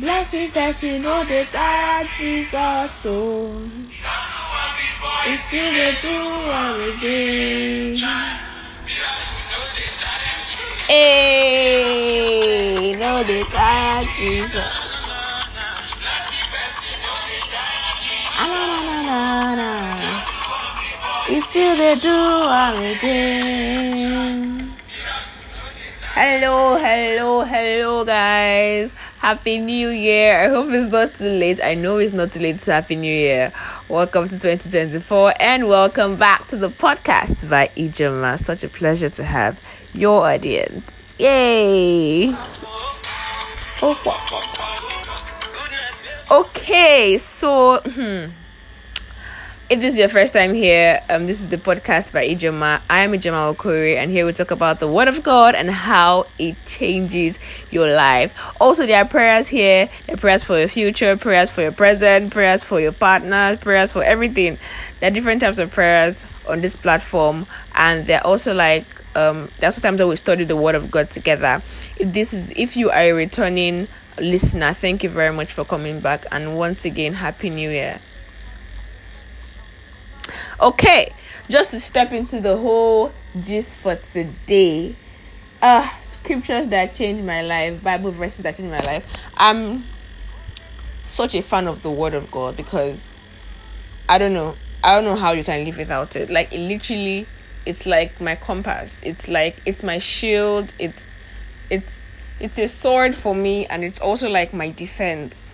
Blessing, blessing, all the time, Jesus, so. It's still the do everything. Hey, no, the time, Jesus. Ah. It's still the do everything. Hello, hello, hello, guys. Happy New Year. I hope it's not too late. I know it's not too late to Happy New Year. Welcome to 2024 and welcome back to the podcast by Ijoma. Such a pleasure to have your audience. Yay! Okay, so. Hmm. If this is your first time here, um, this is the podcast by Ijoma. I am Ijoma Okori, and here we talk about the Word of God and how it changes your life. Also, there are prayers here. There are prayers for your future, prayers for your present, prayers for your partner, prayers for everything. There are different types of prayers on this platform, and they're also like um, there are sometimes that we study the Word of God together. If this is if you are a returning listener, thank you very much for coming back, and once again, Happy New Year. Okay, just to step into the whole gist for today. Uh scriptures that changed my life, Bible verses that changed my life. I'm such a fan of the word of God because I don't know. I don't know how you can live without it. Like it literally it's like my compass. It's like it's my shield. It's it's it's a sword for me and it's also like my defense.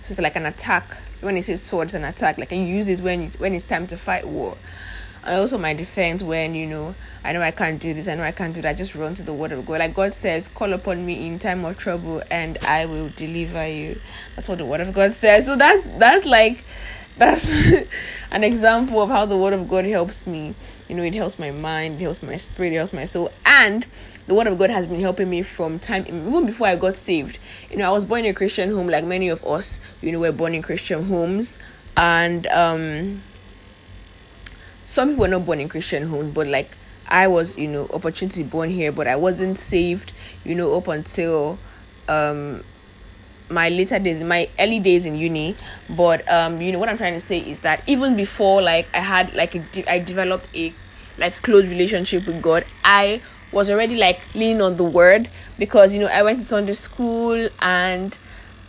So it's like an attack when it says swords and attack, like I use it when it's when it's time to fight war. And also my defense when you know I know I can't do this, I know I can't do that. I just run to the word of God. Like God says, call upon me in time of trouble, and I will deliver you. That's what the word of God says. So that's that's like that's an example of how the word of God helps me. You know, it helps my mind, it helps my spirit, it helps my soul, and the word of God has been helping me from time even before I got saved. You know, I was born in a Christian home, like many of us. You know, we're born in Christian homes, and um, some people were not born in Christian homes, but like I was, you know, opportunity born here, but I wasn't saved. You know, up until um my later days my early days in uni but um you know what i'm trying to say is that even before like i had like a de- i developed a like close relationship with god i was already like leaning on the word because you know I went to Sunday school and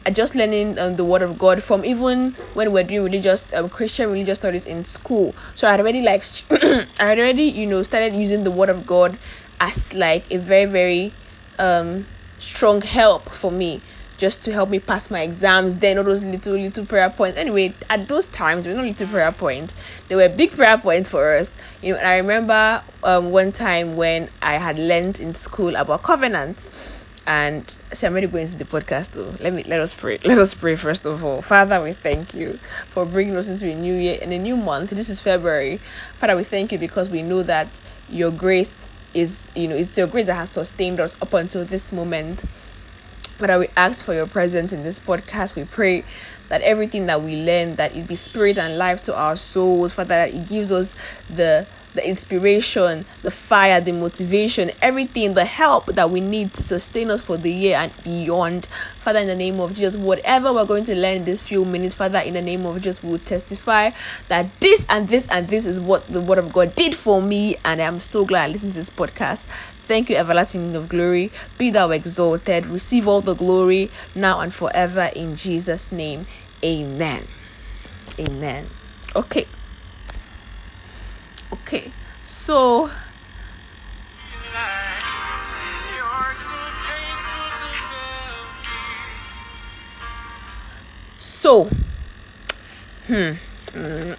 I just learning um, the word of God from even when we are doing religious um, Christian religious studies in school. So I already like I already you know started using the word of God as like a very very um strong help for me just to help me pass my exams. Then all those little little prayer points. Anyway, at those times, there were no little prayer points. They were big prayer points for us. You know, and I remember um, one time when I had learned in school about covenants. And so I'm ready going into the podcast though. Let me let us pray. Let us pray first of all. Father, we thank you for bringing us into a new year and a new month. This is February. Father, we thank you because we know that your grace is, you know, it's your grace that has sustained us up until this moment. Father, we ask for your presence in this podcast. We pray that everything that we learn, that it be spirit and life to our souls, Father, that it gives us the the inspiration, the fire, the motivation, everything, the help that we need to sustain us for the year and beyond. Father, in the name of Jesus, whatever we're going to learn in these few minutes, Father, in the name of Jesus, we will testify that this and this and this is what the Word of God did for me, and I'm so glad I listened to this podcast. Thank you, everlasting of glory. Be thou exalted. Receive all the glory now and forever in Jesus' name. Amen. Amen. Okay. Okay. So So hmm.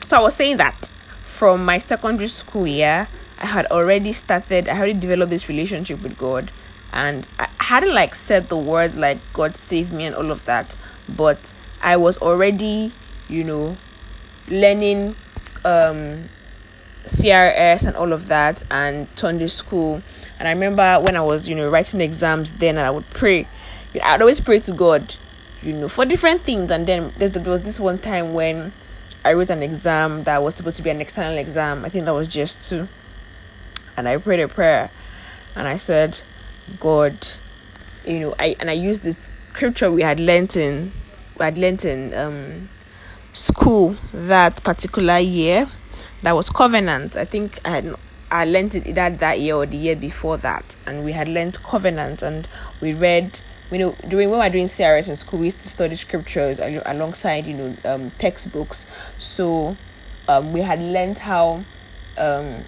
So I was saying that from my secondary school year I had already started, I had already developed this relationship with God. And I hadn't like said the words like God save me and all of that. But I was already, you know, learning um CRS and all of that and Sunday school. And I remember when I was, you know, writing exams then and I would pray. I'd always pray to God, you know, for different things. And then there was this one time when I wrote an exam that was supposed to be an external exam. I think that was just two and I prayed a prayer and I said, God, you know, I and I used this scripture we had learnt in we had learnt in um school that particular year. That was covenant. I think i had i learned it either that year or the year before that. And we had learnt covenant and we read you know during when we were doing CRS in school we used to study scriptures alongside you know um, textbooks. So um, we had learned how um,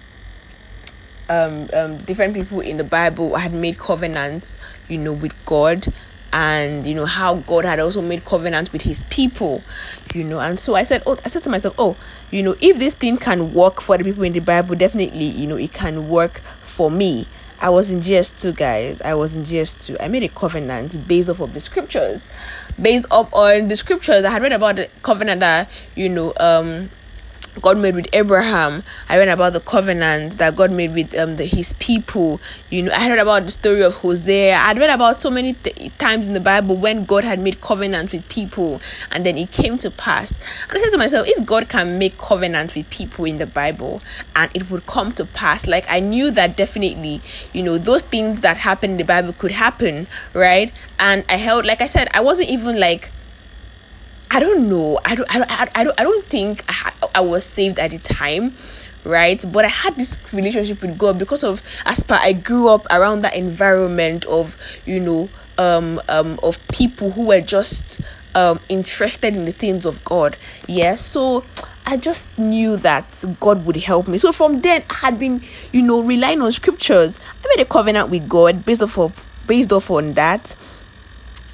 um, um, different people in the Bible had made covenants, you know, with God, and you know how God had also made covenants with His people, you know. And so I said, oh, I said to myself, oh, you know, if this thing can work for the people in the Bible, definitely, you know, it can work for me. I was in GS2, guys. I was in GS2. I made a covenant based off of the scriptures, based off on the scriptures. I had read about the covenant that you know, um, God made with Abraham. I read about the covenant that God made with um, the, his people. You know, I read about the story of Hosea. I'd read about so many th- times in the Bible when God had made covenant with people and then it came to pass. And I said to myself, if God can make covenant with people in the Bible and it would come to pass, like I knew that definitely, you know, those things that happened in the Bible could happen, right? And I held, like I said, I wasn't even like I don't know. I don't. I don't. I don't. I don't think I, I was saved at the time, right? But I had this relationship with God because of as per I grew up around that environment of you know um um of people who were just um interested in the things of God. Yeah. So I just knew that God would help me. So from then I had been you know relying on scriptures. I made a covenant with God based off of based off on that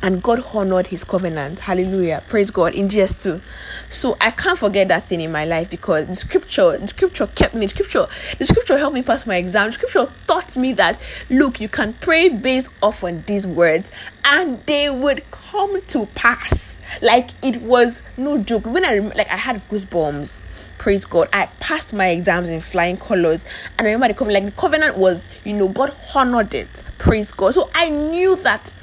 and God honored his covenant. Hallelujah. Praise God in GS2. So I can't forget that thing in my life because the scripture, the scripture kept me. The scripture, the scripture helped me pass my exam. The scripture taught me that look, you can pray based off on these words and they would come to pass. Like it was no joke. When I like I had goosebumps. Praise God. I passed my exams in flying colors. And I remember the covenant, like the covenant was, you know, God honored it. Praise God. So I knew that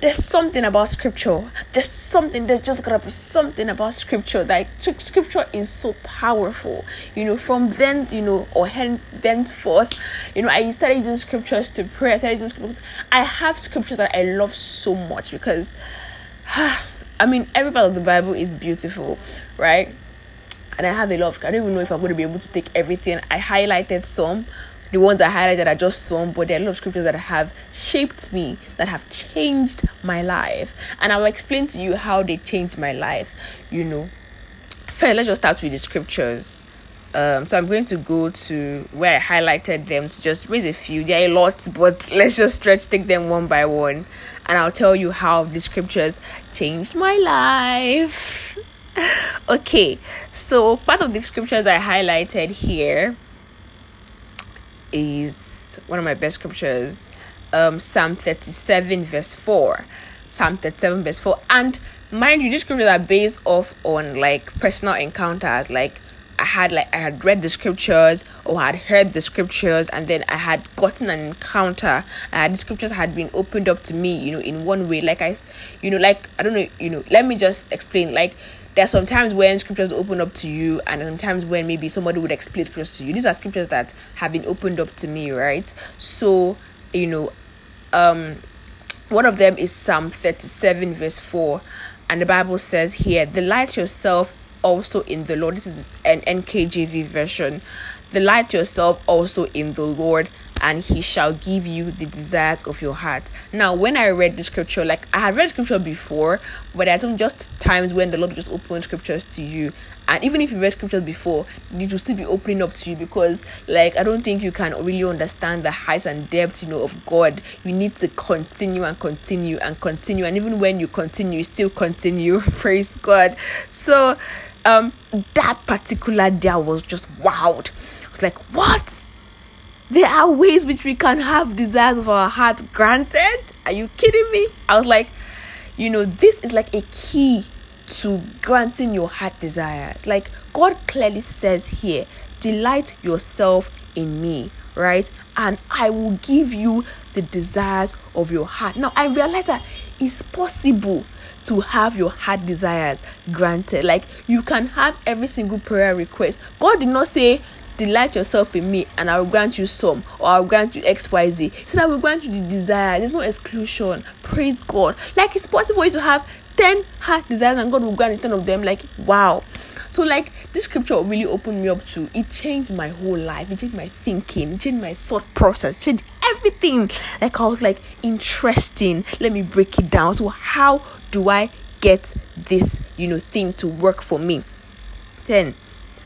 there's something about scripture. There's something, there's just gotta be something about scripture that scripture is so powerful. You know, from then, you know, or thenceforth, you know, I started using scriptures to pray. I started using scriptures. I have scriptures that I love so much because, I mean, every part of the Bible is beautiful, right? And I have a lot of, I don't even know if I'm going to be able to take everything. I highlighted some the ones I highlighted are just some, but there are a lot of scriptures that have shaped me, that have changed my life. And I will explain to you how they changed my life, you know. First, let's just start with the scriptures. Um, so I'm going to go to where I highlighted them to just raise a few. There are a lot, but let's just stretch, take them one by one, and I'll tell you how the scriptures changed my life. okay, so part of the scriptures I highlighted here is one of my best scriptures um psalm 37 verse 4 psalm 37 verse 4 and mind you these scriptures are based off on like personal encounters. Like I had like I had read the scriptures or had heard the scriptures and then I had gotten an encounter. And the scriptures had been opened up to me you know in one way. Like I you know like I don't know you know let me just explain. Like there are some times when scriptures open up to you and sometimes when maybe somebody would explain scriptures to you. These are scriptures that have been opened up to me right? So you know um one of them is psalm 37 verse 4 and the bible says here delight yourself also in the lord. This is an nkjv version. Delight yourself also in the lord and he shall give you the desires of your heart. Now, when I read the scripture, like I had read scripture before, but I don't just times when the Lord just open scriptures to you. And even if you read scriptures before, it will still be opening up to you because, like, I don't think you can really understand the heights and depth, you know, of God. You need to continue and continue and continue. And even when you continue, you still continue. Praise God. So, um, that particular day I was just wowed. I was like, what? there are ways which we can have desires of our heart granted. Are you kidding me? I was like, you know, this is like a key to granting your heart desires. Like God clearly says here, delight yourself in me, right? And I will give you the desires of your heart. Now I realize that it's possible to have your heart desires granted. Like you can have every single prayer request. God did not say delight yourself in me and I will grant you some or I'll grant you XYZ. So that will grant you the desire. There's no exclusion. Praise God. Like it's possible to have 10 heart desires and God will grant 10 of them. Like, wow. So, like, this scripture really opened me up to it changed my whole life. It changed my thinking, it changed my thought process, changed everything. Like, I was like, interesting. Let me break it down. So, how do I get this, you know, thing to work for me? Then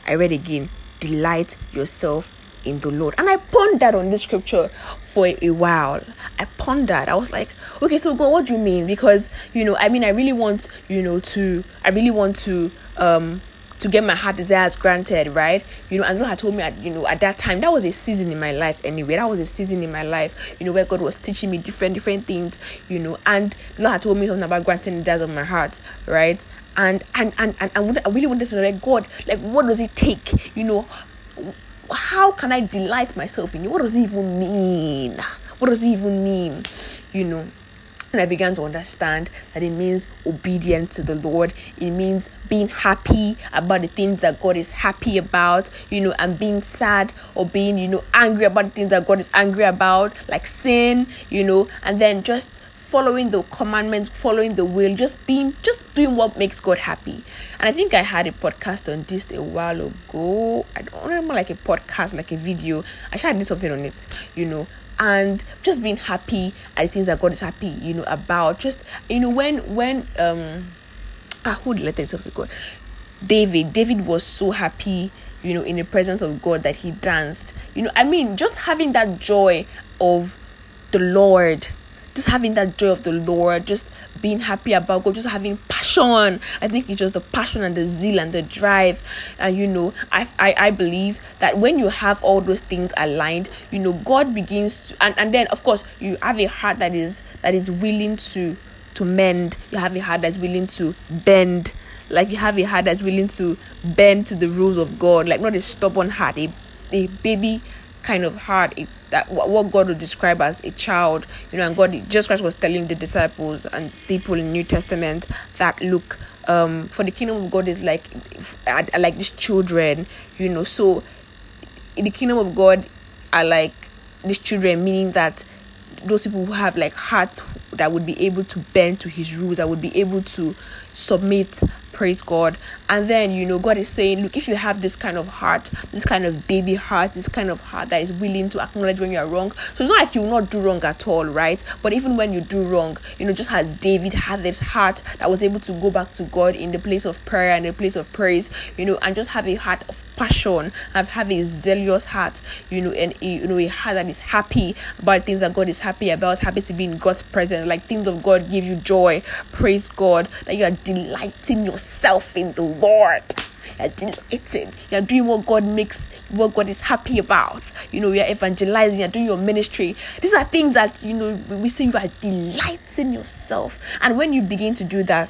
I read again, delight yourself in the Lord. And I pondered on this scripture for a while. I pondered. I was like, okay, so God, what do you mean? Because, you know, I mean, I really want, you know, to, I really want to, um, to get my heart desires granted, right? You know, and God had told me, at, you know, at that time, that was a season in my life anyway. That was a season in my life, you know, where God was teaching me different, different things, you know, and God had told me something about granting the desires of my heart, right? And and and and, and I really wanted to know, like, God, like, what does it take, you know? How can I delight myself in you? What does it even mean? What does it even mean? You know, and I began to understand that it means obedience to the Lord. It means being happy about the things that God is happy about, you know, and being sad or being, you know, angry about the things that God is angry about, like sin, you know, and then just following the commandments, following the will, just being, just doing what makes God happy. And I think I had a podcast on this a while ago. I don't remember like a podcast, like a video. I should did something on it, you know, and just being happy at things that God is happy, you know, about. Just you know, when when um ah who let himself God? David. David was so happy, you know, in the presence of God that he danced. You know, I mean, just having that joy of the Lord just having that joy of the Lord, just being happy about God, just having passion. I think it's just the passion and the zeal and the drive. And you know, I I, I believe that when you have all those things aligned, you know, God begins to and, and then of course you have a heart that is that is willing to to mend. You have a heart that's willing to bend. Like you have a heart that's willing to bend to the rules of God, like not a stubborn heart, a, a baby kind of heart, a that what God would describe as a child, you know, and God, Jesus Christ was telling the disciples and people in the New Testament that look, um, for the kingdom of God is like, like these children, you know. So, in the kingdom of God, are like these children, meaning that those people who have like hearts that would be able to bend to His rules, that would be able to submit praise God. And then, you know, God is saying, look, if you have this kind of heart, this kind of baby heart, this kind of heart that is willing to acknowledge when you are wrong. So it's not like you will not do wrong at all, right? But even when you do wrong, you know, just as David had this heart that was able to go back to God in the place of prayer and the place of praise, you know, and just have a heart of passion, have, have a zealous heart, you know, and a, you know, a heart that is happy about things that God is happy about, happy to be in God's presence, like things of God give you joy, praise God, that you are delighting yourself yourself in the Lord. You're delighting. You're doing what God makes, what God is happy about. You know, you're evangelizing, you're doing your ministry. These are things that, you know, we say you are delighting yourself. And when you begin to do that,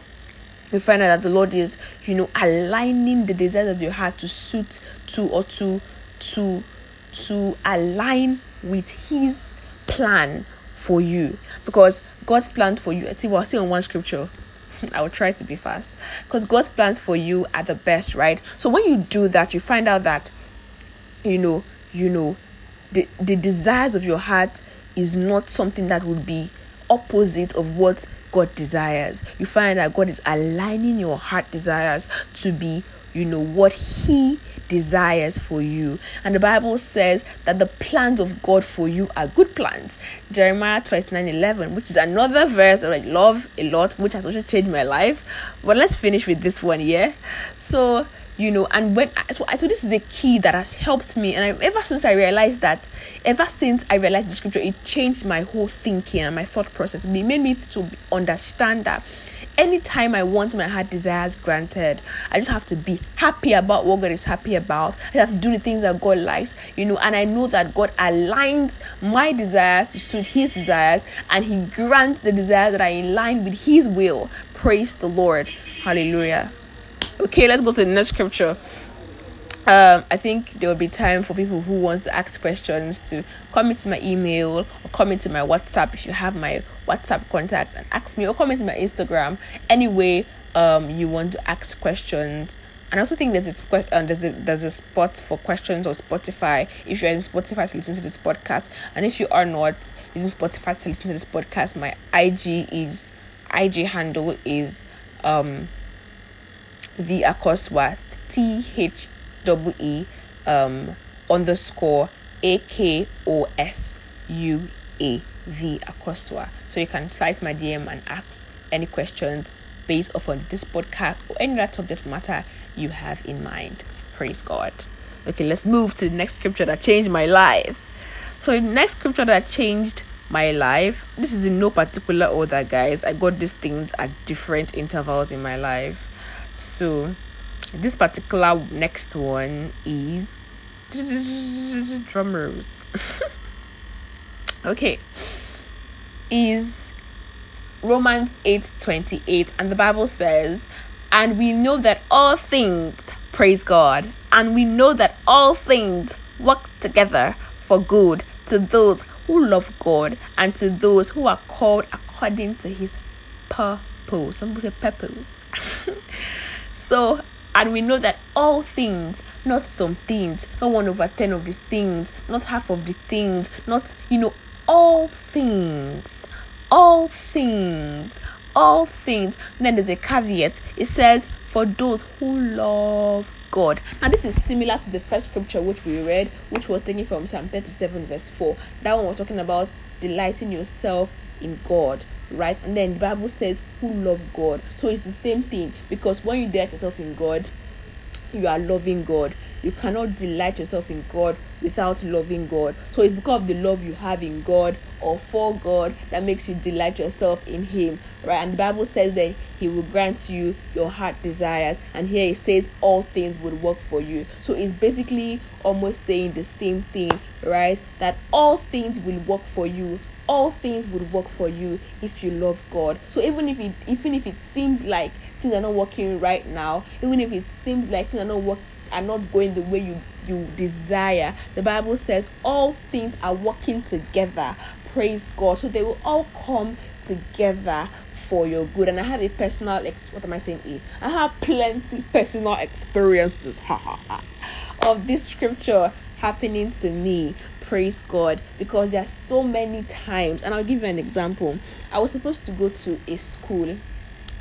you find out that the Lord is, you know, aligning the desires of your heart to suit to or to to to align with His plan for you. Because God's plan for you, see, we're seeing one scripture I will try to be fast because God's plans for you are the best, right? So when you do that, you find out that you know, you know, the the desires of your heart is not something that would be opposite of what God desires. You find that God is aligning your heart desires to be, you know, what He desires for you. And the Bible says that the plans of God for you are good plans. Jeremiah 29 11, which is another verse that I love a lot, which has also changed my life. But let's finish with this one, yeah? So, you know and when so, so this is a key that has helped me and I, ever since i realized that ever since i realized the scripture it changed my whole thinking and my thought process it made me to understand that anytime I want my heart desires granted, I just have to be happy about what God is happy about. I have to do the things that God likes, you know, and I know that God aligns my desires to suit His desires, and He grants the desires that are in line with His will. Praise the Lord. Hallelujah. Okay, let's go to the next scripture um, I think there will be time for people who want to ask questions to comment to my email or comment to my WhatsApp if you have my WhatsApp contact and ask me or comment to my Instagram. Anyway, um, you want to ask questions and I also think there's a uh, there's a there's a spot for questions on Spotify if you're in Spotify to listen to this podcast, and if you are not using Spotify to listen to this podcast, my IG is IG handle is um the Akosua T H W E um underscore A K O S U A V Akosua. So you can slide my DM and ask any questions based off on this podcast or any other subject matter you have in mind. Praise God. Okay, let's move to the next scripture that changed my life. So the next scripture that changed my life, this is in no particular order, guys. I got these things at different intervals in my life. So this particular next one is drum rolls. okay. Is Romans 8 28, and the Bible says, And we know that all things, praise God, and we know that all things work together for good to those who love God and to those who are called according to his purpose. Some people say purpose. so, and we know that all things, not some things, not one over ten of the things, not half of the things, not, you know, all things all things, all things. And then there's a caveat. It says, for those who love God. Now, this is similar to the first scripture which we read, which was taken from Psalm 37, verse 4. That one was talking about delighting yourself in God, right? And then the Bible says, who love God. So it's the same thing because when you delight yourself in God, you are loving God. You cannot delight yourself in God without loving God. So it's because of the love you have in God or for God that makes you delight yourself in Him, right? And the Bible says that He will grant you your heart desires, and here it says all things would work for you. So it's basically almost saying the same thing, right? That all things will work for you all things would work for you if you love God. So even if it even if it seems like things are not working right now, even if it seems like things are not work are not going the way you you desire, the Bible says all things are working together. Praise God. So they will all come together for your good. And I have a personal ex what am I saying? I have plenty personal experiences of this scripture happening to me praise God because there are so many times, and I'll give you an example. I was supposed to go to a school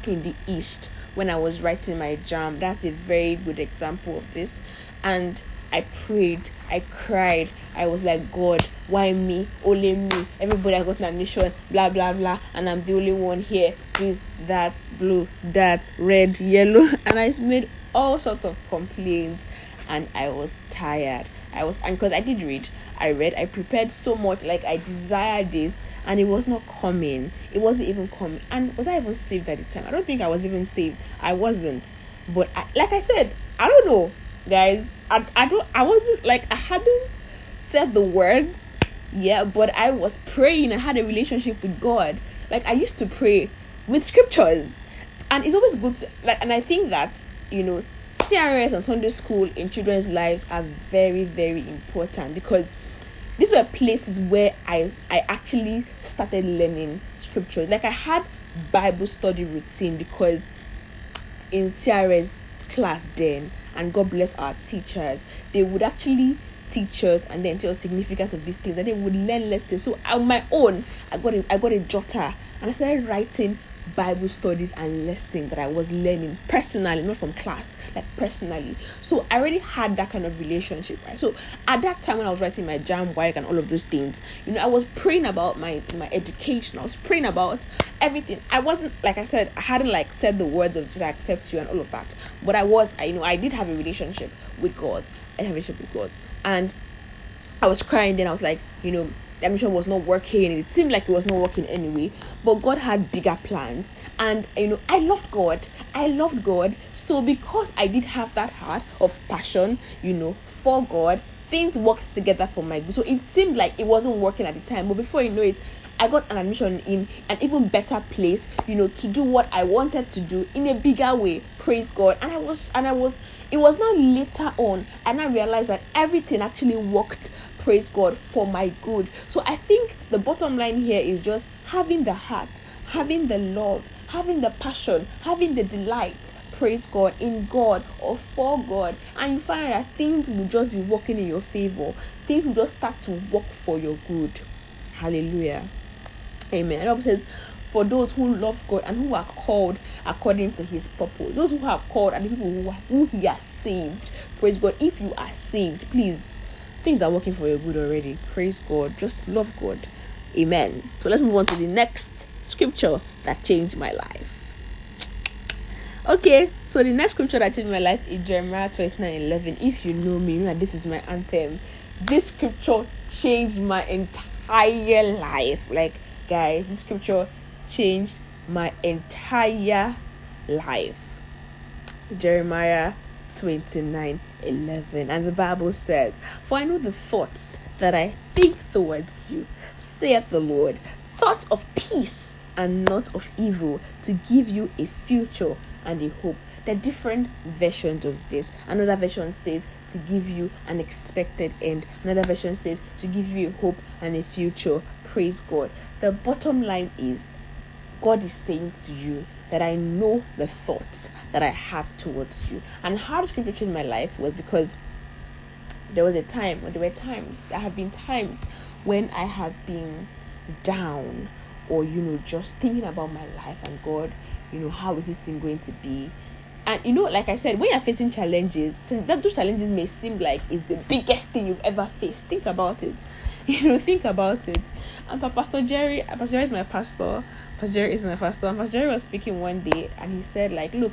in the east when I was writing my JAMB. That's a very good example of this. And I prayed, I cried, I was like, God, why me? Only me. Everybody has got an admission, blah blah blah, and I'm the only one here. This, that, blue, that, red, yellow, and I made all sorts of complaints, and I was tired. I was and because I did read, I read, I prepared so much, like I desired it, and it was not coming. It wasn't even coming. And was I even saved at the time? I don't think I was even saved. I wasn't. But I, like I said, I don't know, guys. I I don't. I wasn't like I hadn't said the words. Yeah, but I was praying. I had a relationship with God. Like I used to pray with scriptures, and it's always good to like. And I think that you know CRS and Sunday school in children's lives are very, very important because these were places where I I actually started learning scripture. Like I had Bible study routine because in CRS class then, and God bless our teachers, they would actually teach us and then tell significance of these things, and they would learn lessons. So on my own, I got a I got a jotter and I started writing Bible studies and lessons that I was learning personally, not from class, like personally. So I already had that kind of relationship, right? So at that time when I was writing my JAMB work and all of those things, you know, I was praying about my my education. I was praying about everything. I wasn't like I said, I hadn't like said the words of just I accept you and all of that. But I was, I you know, I did have a relationship with God. I have a relationship with God. And I was crying, then I was like, you know, the admission was not working. It seemed like it was not working anyway. But God had bigger plans. And you know, I loved God. I loved God. So because I did have that heart of passion, you know, for God, things worked together for my good. So it seemed like it wasn't working at the time. But before you know it, I got an admission in an even better place, you know, to do what I wanted to do in a bigger way. Praise God. And I was and I was it was not later on and I realized that everything actually worked praise God for my good. So I think the bottom line here is just having the heart, having the love, having the passion, having the delight praise God, in God or for God, and you find that things will just be working in your favor, things will just start to work for your good. Hallelujah. Amen. The Bible says, for those who love God and who are called according to his purpose. Those who are called and the people who, who he has saved. Praise God. If you are saved, please, things are working for your good already. Praise God. Just love God. Amen. So let's move on to the next scripture that changed my life. Okay, so the next scripture that changed my life is Jeremiah 29 11. If you know me, know this is my anthem. This scripture changed my entire life. Like, guys, this scripture changed my entire life. Jeremiah 29 11. And the Bible says, For I know the thoughts that I think towards you, saith the Lord, thoughts of peace and not of evil, to give you a future and a hope. There are different versions of this. Another version says to give you an expected end. Another version says to give you a hope and a future. Praise God. The bottom line is God is saying to you that I know the thoughts that I have towards you. And how the scripture changed my life was because there was a time, or there were times, there have been times when I have been down or, you know, just thinking about my life and God, you know, how is this thing going to be? And you know, like I said, when you're facing challenges, that those challenges may seem like it's the biggest thing you've ever faced. Think about it. You know, think about it. And Pastor Jerry, uh, Pastor Jerry is my pastor. Pastor Jerry is my pastor. And Pastor Jerry was speaking one day, and he said, like, look,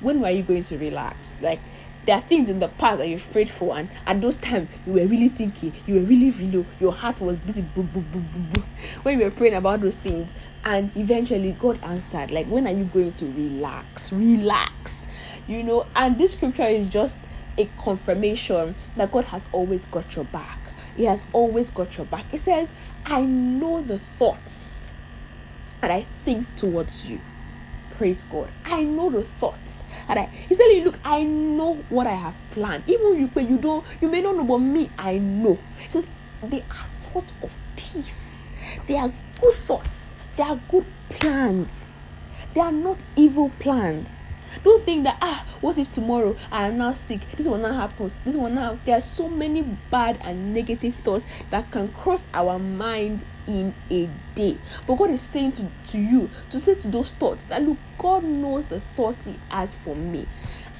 when were you going to relax? Like, there are things in the past that you've prayed for, and at those times you were really thinking, you were really, really, your heart was busy, boom, boom, boom, boom, boom, when you were praying about those things, and eventually God answered, like, when are you going to relax? Relax, you know. And this scripture is just a confirmation that God has always got your back. He has always got your back. It says, I know the thoughts that I think towards you. Praise God. I know the thoughts. And I he's telling you, look, I know what I have planned. Even you you don't you may not know, but me, I know. He says they are thoughts of peace. They are good thoughts. They are good plans. They are not evil plans. Don't think that ah, what if tomorrow I am now sick? This one now happens. This one now. There are so many bad and negative thoughts that can cross our mind in a day. But God is saying to, to you to say to those thoughts that look, God knows the thoughts He has for me.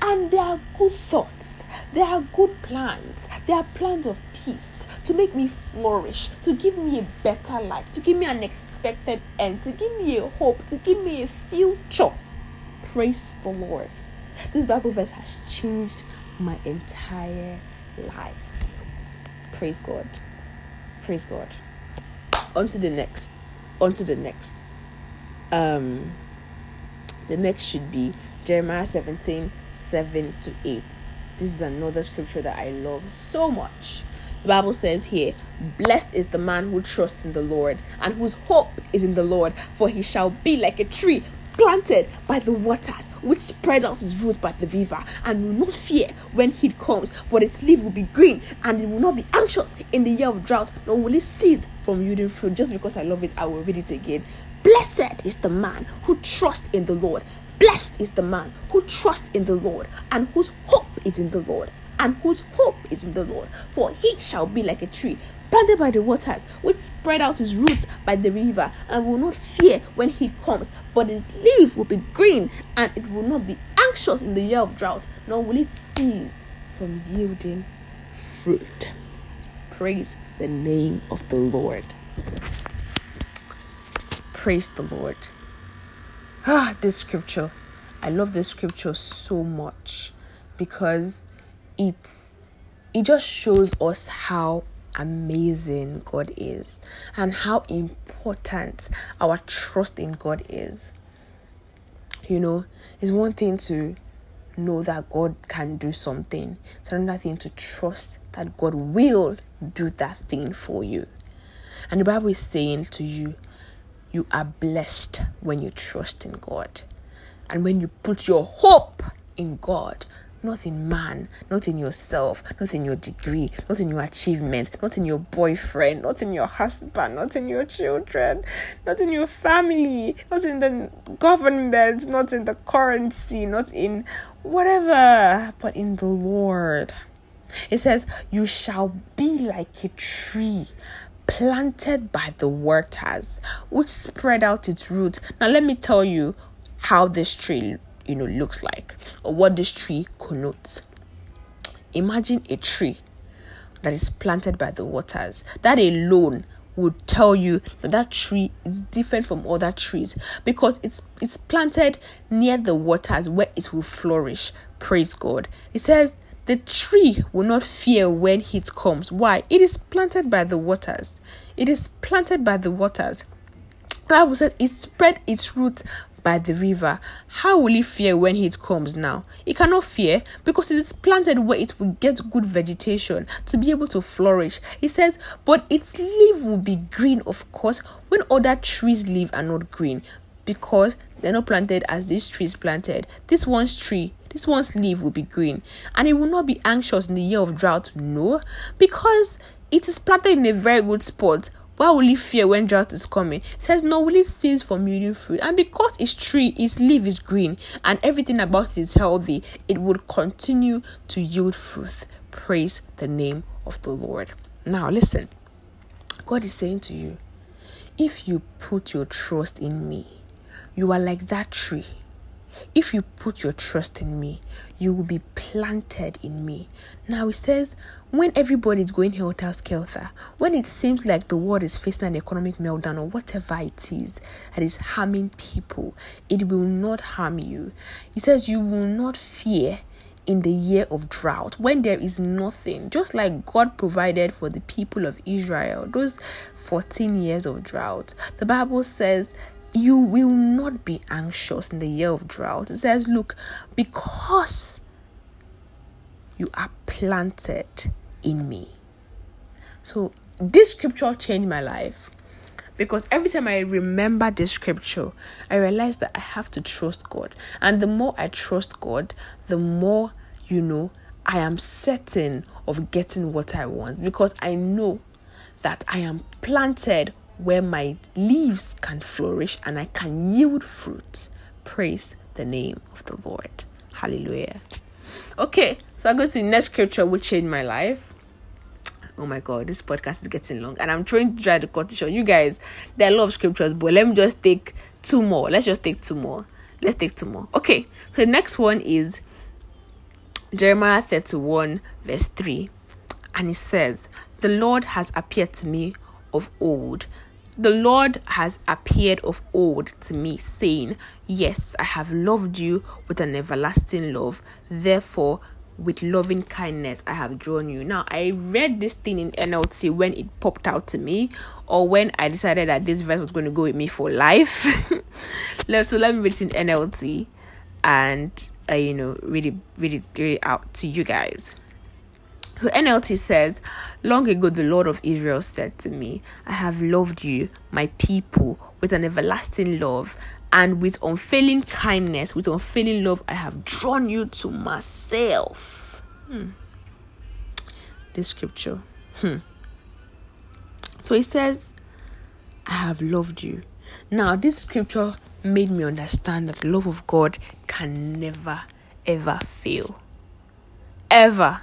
And they are good thoughts. They are good plans. They are plans of peace to make me flourish, to give me a better life, to give me an expected end, to give me a hope, to give me a future. Praise the Lord. This Bible verse has changed my entire life. Praise God. Praise God. On to the next. On to the next. Um the next should be Jeremiah 17, 7 to 8. This is another scripture that I love so much. The Bible says here, Blessed is the man who trusts in the Lord and whose hope is in the Lord, for he shall be like a tree planted by the waters, which spread out its roots by the river, and will not fear when heat comes, but its leaf will be green, and it will not be anxious in the year of drought, nor will it cease from yielding fruit. Just because I love it, I will read it again. Blessed is the man who trusts in the Lord. Blessed is the man who trusts in the Lord, and whose hope is in the Lord, and whose hope is in the Lord. For he shall be like a tree planted by the waters, which spread out his roots by the river, and will not fear when heat comes, but its leaf will be green, and it will not be anxious in the year of drought, nor will it cease from yielding fruit. Praise the name of the Lord. Praise the Lord. Ah, this scripture. I love this scripture so much because it it just shows us how amazing God is and how important our trust in God is. You know, it's one thing to know that God can do something, it's another thing to trust that God will do that thing for you. And the Bible is saying to you, you are blessed when you trust in God. And when you put your hope in God, not in man, not in yourself, not in your degree, not in your achievement, not in your boyfriend, not in your husband, not in your children, not in your family, not in the government, not in the currency, not in whatever, but in the Lord. It says, You shall be like a tree planted by the waters, which spread out its roots. Now, let me tell you how this tree, you know, looks like, or what this tree connotes. Imagine a tree that is planted by the waters. That alone would tell you that that tree is different from other trees because it's it's planted near the waters where it will flourish. Praise God. It says the tree will not fear when heat comes. Why? It is planted by the waters. It is planted by the waters. The Bible says it spread its roots by the river. How will it fear when heat comes now? It cannot fear because it is planted where it will get good vegetation to be able to flourish. It says, but its leaf will be green, of course, when other trees' leaves are not green because they're not planted as this tree is planted. This one's tree this one's leaf will be green and it will not be anxious in the year of drought. No, because it is planted in a very good spot. Why will it fear when drought is coming? It says, No, will it cease from yielding fruit? And because its tree, its leaf is green, and everything about it is healthy, it will continue to yield fruit. Praise the name of the Lord. Now, listen. God is saying to you, if you put your trust in me, you are like that tree if you put your trust in me, you will be planted in me. Now it says, when everybody is going helter skelter, when it seems like the world is facing an economic meltdown or whatever it is that is harming people, it will not harm you. He says, you will not fear in the year of drought when there is nothing, just like God provided for the people of Israel, those 14 years of drought. The Bible says you will not be anxious in the year of drought. It says, Look, because you are planted in me. So, this scripture changed my life because every time I remember this scripture, I realize that I have to trust God. And the more I trust God, the more, you know, I am certain of getting what I want because I know that I am planted where my leaves can flourish and I can yield fruit. Praise the name of the Lord. Hallelujah. Okay, so I go to the next scripture which changed my life. Oh my god, this podcast is getting long and I'm trying to try to cut. You guys, there are a lot of scriptures, but let me just take two more. Let's just take two more. Let's take two more. Okay, so the next one is Jeremiah 31, verse 3. And it says, The Lord has appeared to me of old the Lord has appeared of old to me, saying, Yes, I have loved you with an everlasting love. Therefore, with loving kindness I have drawn you. Now, I read this thing in NLT when it popped out to me, or when I decided that this verse was going to go with me for life. so let me read it in NLT and, uh, you know, read it, read it, read it out to you guys. So NLT says, Long ago the Lord of Israel said to me, I have loved you, my people, with an everlasting love, and with unfailing kindness, with unfailing love, I have drawn you to myself. Hmm. This scripture. Hmm. So he says, I have loved you. Now, this scripture made me understand that the love of God can never, ever fail. Ever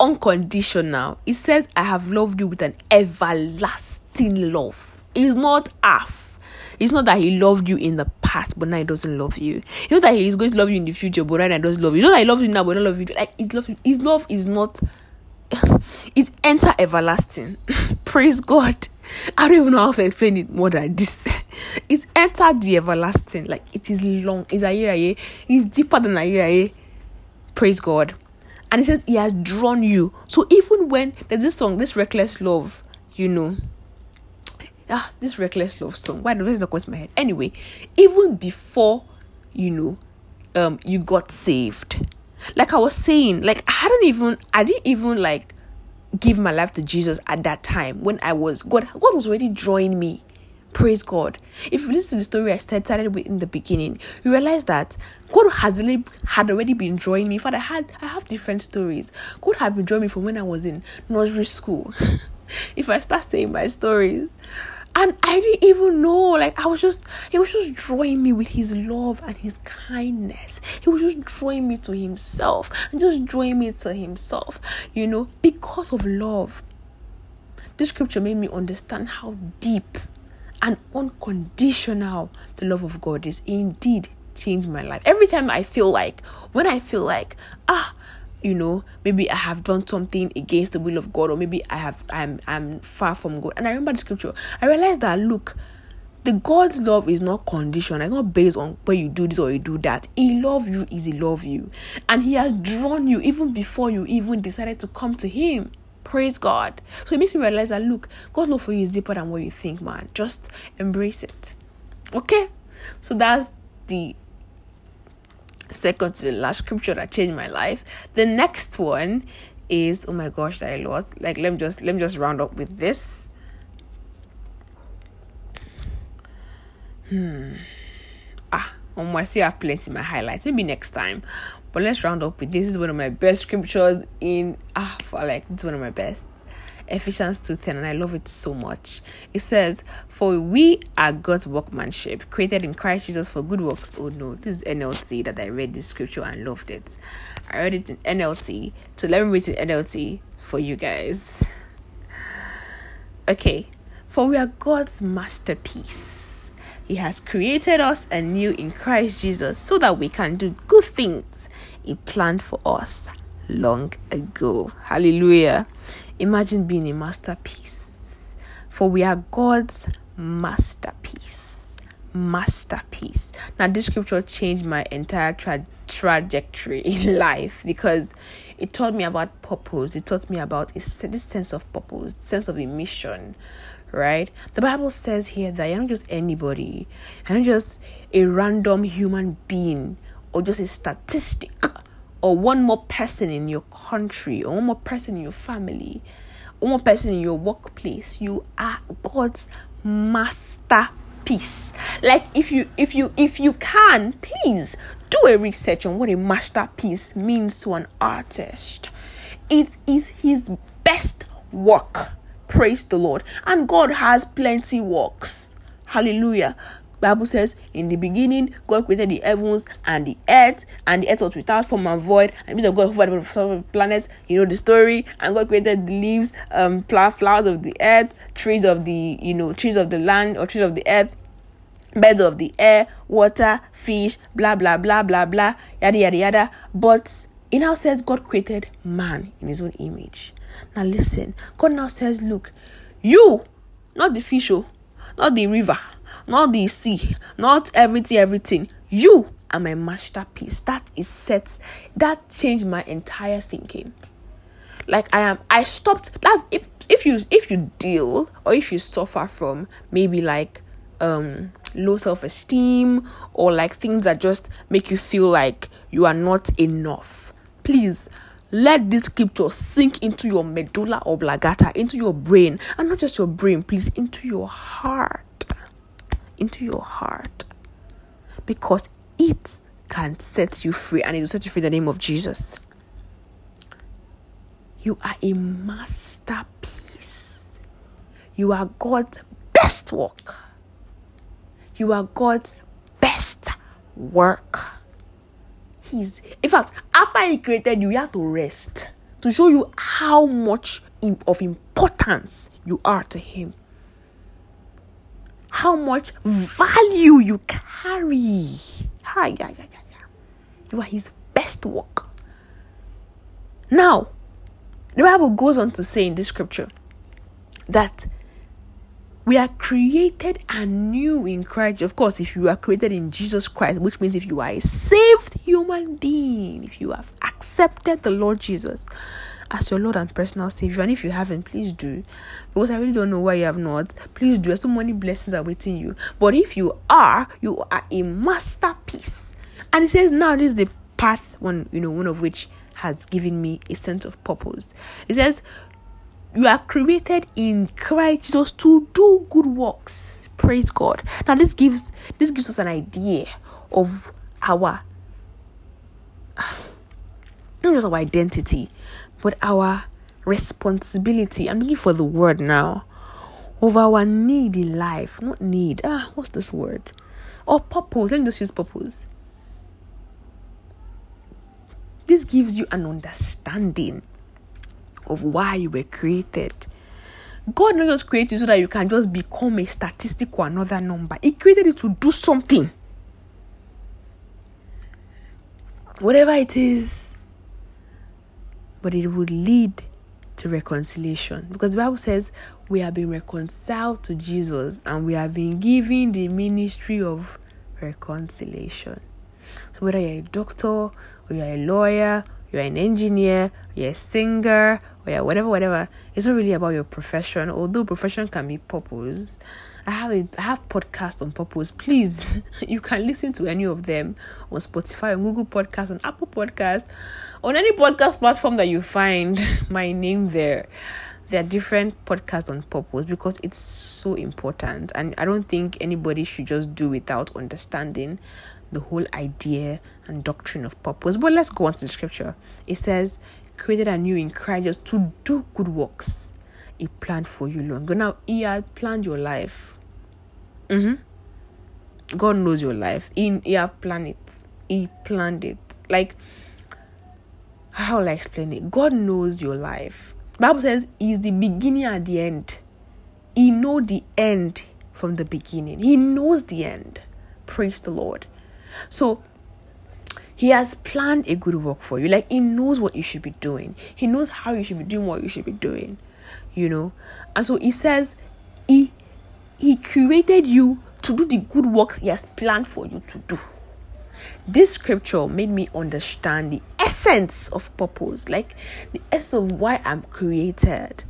unconditional. It says, I have loved you with an everlasting love. It's not half. It's not that he loved you in the past, but now he doesn't love you. It's not that he is going to love you in the future, but right now he doesn't love you. It's not that he loves you now, but not love you. Like his love, his love is not. It's enter everlasting. Praise God. I don't even know how to explain it more than this. it's enter the everlasting. Like it is long. It's a year. It's deeper than a year. Praise God and it says he has drawn you. So even when there's this song, this reckless love, you know, ah, this reckless love song. Why does not come to my head? Anyway, even before you know, um, you got saved. Like I was saying, like I hadn't even, I didn't even like give my life to Jesus at that time when I was God. God was already drawing me. Praise God. If you listen to the story I started with in the beginning, you realize that God has really had already been drawing me. In fact, I had I have different stories. God had been drawing me from when I was in nursery school. if I start saying my stories, and I didn't even know. Like I was just, he was just drawing me with his love and his kindness. He was just drawing me to himself and just drawing me to himself. You know, because of love. This scripture made me understand how deep and unconditional the love of God is. Indeed, changed my life. Every time I feel like, when I feel like, ah, you know maybe i have done something against the will of god or maybe i have i'm i'm far from god. And i remember the scripture. I realized that look the god's love is not conditional. It's not based on where you do this or you do that. He love you is he love you. And he has drawn you even before you even decided to come to him. Praise god. So it makes me realize that look god's love for you is deeper than what you think man. Just embrace it. Okay? So that's the second to the last scripture that changed my life. The next one is oh my gosh, that I lost. Like let me just let me just round up with this. Hmm. Ah, um, I I have plenty in my highlights. Maybe next time. But let's round up with this. this is one of my best scriptures in ah for like it's one of my best. Ephesians 2:10 and I love it so much. It says, "For we are God's workmanship, created in Christ Jesus for good works." Oh no, this is NLT that I read this scripture and loved it. I read it in NLT, so let me read it in NLT for you guys. Okay, for we are God's masterpiece. He has created us anew in Christ Jesus so that we can do good things He planned for us long ago. Hallelujah. Imagine being a masterpiece. For we are God's masterpiece. Masterpiece. Now, this scripture changed my entire tra- trajectory in life because it taught me about purpose. It taught me about this sense of purpose, sense of a mission, right? The Bible says here that you're not just anybody, you're not just a random human being or just a statistic or one more person in your country or one more person in your family or one more person in your workplace you are god's masterpiece. Like if you if you if you can please do a research on what a masterpiece means to an artist. It is his best work. Praise the lord. And god has plenty works. Hallelujah Bible says, in the beginning, God created the heavens and the earth, and the earth was without form and void, and the God hovered the planets. You know the story. And God created the leaves, um, flowers of the earth, trees of the, you know, trees of the land or trees of the earth, birds of the air, water, fish, blah blah blah blah blah, yada yada yada. But it now says God created man in His own image. Now listen, God now says, look, you, not the fish, oh, not the river not the sea, not everything, everything. You are my masterpiece. That is set. That changed my entire thinking. Like I am, I stopped. That's if if you if you deal or if you suffer from maybe like um low self esteem or like things that just make you feel like you are not enough. Please let this scripture sink into your medulla oblongata, into your brain, and not just your brain, please, into your heart into your heart because it can set you free and it will set you free in the name of Jesus. You are a masterpiece. You are God's best work. You are God's best work. He's, in fact, after He created you, you have to rest to show you how much of importance you are to Him how much value you carry. Hi, yeah, yeah, yeah, yeah. You are his best work. Now, the Bible goes on to say in this scripture that we are created anew in Christ. Of course, if you are created in Jesus Christ, which means if you are a saved human being, if you have accepted the Lord Jesus as your Lord and personal Savior. And if you haven't, please do. Because I really don't know why you have not. Please do. There's so many blessings awaiting you. But if you are, you are a masterpiece. And it says now this is the path one, you know, one of which has given me a sense of purpose. It says you are created in Christ Jesus to do good works. Praise God. Now this gives this gives us an idea of our not just our identity, but our responsibility. I'm looking for the word now. Of our need in life. Not need. Ah, what's this word? Or purpose. Let me just use purpose. This gives you an understanding of why you were created. God not just create you so that you can just become a statistic or another number. He created you to do something. Whatever it is, but it would lead to reconciliation because the Bible says we have been reconciled to Jesus and we have been given the ministry of reconciliation. So, whether you're a doctor or you're a lawyer, you're an engineer, you're a singer, or you're whatever, whatever, it's not really about your profession, although profession can be purpose. I have a, I have podcasts on purpose. Please, you can listen to any of them on Spotify, on Google Podcast, on Apple Podcast, on any podcast platform that you find my name there. There are different podcasts on purpose because it's so important, and I don't think anybody should just do without understanding the whole idea and doctrine of purpose. But let's go on to the scripture. It says, created anew in Christ to do good works. He planned for you long. Now, He had planned your life. Mm-hmm. God knows your life. He, he have planned it. He planned it. Like, how will I explain it? God knows your life. Bible says He's the beginning and the end. He know the end from the beginning. He knows the end. Praise the Lord. So he has planned a good work for you. Like he knows what you should be doing. He knows how you should be doing what you should be doing. You know? And so he says he he created you to do the good works he has planned for you to do. This scripture made me understand the essence of purpose, like the essence of why I'm created.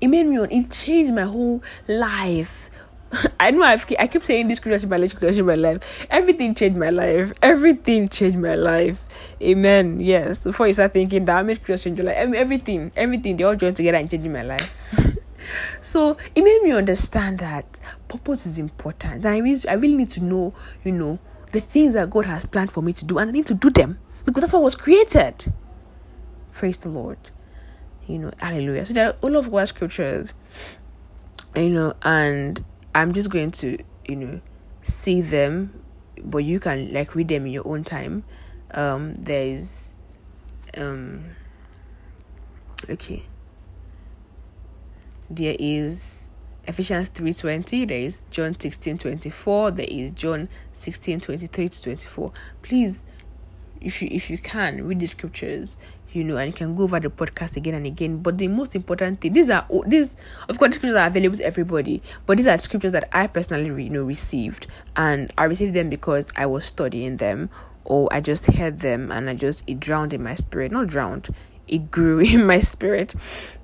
It made me, it changed my whole life I know I've, I keep saying this creation my life, creation my life. Everything changed my life. Everything changed my life. Amen. Yes. Before you start thinking that I made creation your life, everything, everything, they all joined together and changed my life. so it made me understand that purpose is important. And I really, I really need to know, you know, the things that God has planned for me to do, and I need to do them because that's what was created. Praise the Lord. You know, hallelujah. So there are all of God's scriptures, you know, and I'm just going to, you know, see them, but you can like read them in your own time. Um, there's, um, okay. There is Ephesians 3:20, there is John 16:24, there is John 16:23 to 24. Please if you if you can read the scriptures you know, and you can go over the podcast again and again. But the most important thing, these are these of course scriptures are available to everybody, but these are scriptures that I personally you know received, and I received them because I was studying them, or I just heard them and I just it drowned in my spirit, not drowned, it grew in my spirit,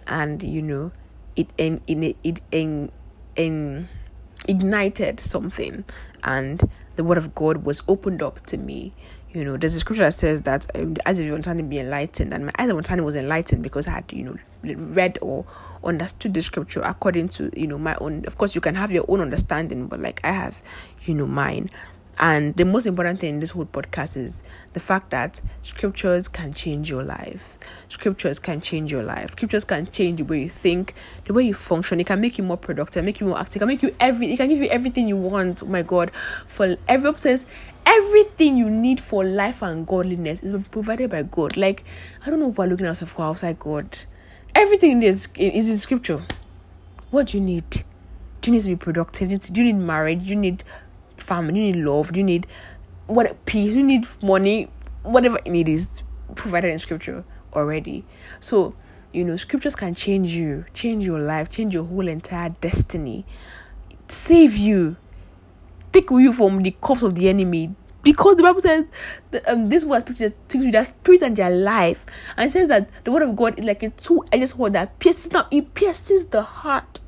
and you know, it in it in, in ignited something, and the word of God was opened up to me you know, there's a scripture that says that um, the eyes of your understanding be enlightened, and my eyes of understanding was enlightened because I had, you know, read or understood the scripture according to, you know, my own. Of course, you can have your own understanding, but like I have, you know, mine. And the most important thing in this whole podcast is the fact that scriptures can change your life. Scriptures can change your life. Scriptures can change the way you think, the way you function. It can make you more productive, make you more active, it can make you every it can give you everything you want. Oh my god. For every says everything you need for life and godliness is provided by God. Like I don't know if we're looking at ourselves outside God. Everything is is in scripture. What do you need? Do you need to be productive? Do you need marriage? Do you need family? You need love? You need what peace? You need money? Whatever you need is provided in scripture already. So you know scriptures can change you, change your life, change your whole entire destiny, save you take you from the cuffs of the enemy. Because the Bible says um, this was preached to their spirit and their life, and says that the word of God is like a two-edged sword that pierces. Now it pierces the heart.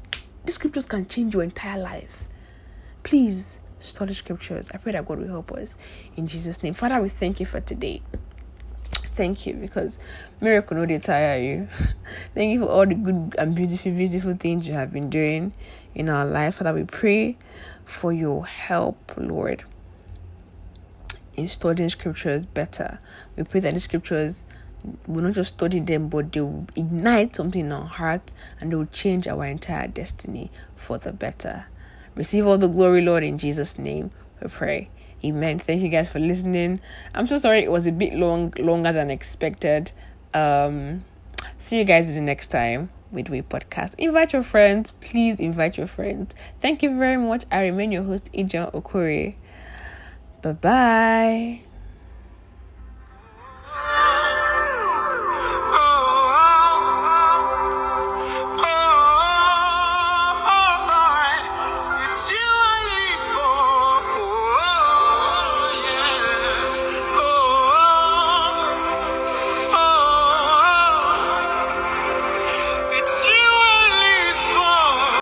The scriptures can change your entire life. Please study scriptures. I pray that God will help us in Jesus' name. Father, we thank you for today. thank you because miracle no they tire you. thank you for all the good and beautiful, beautiful things you have been doing in our life. Father, we pray for your help, Lord, in studying scriptures better. We pray that the scriptures will not just study them, but they will ignite something in our heart and they will change our entire destiny for the better. Receive all the glory, Lord, in Jesus' name. We pray. Amen. Thank you guys for listening. I'm so sorry it was a bit long, longer than expected. Um, see you guys the next time with We Podcast. Invite your friends. Please invite your friends. Thank you very much. I remain your host, Ijan Okori. Bye bye.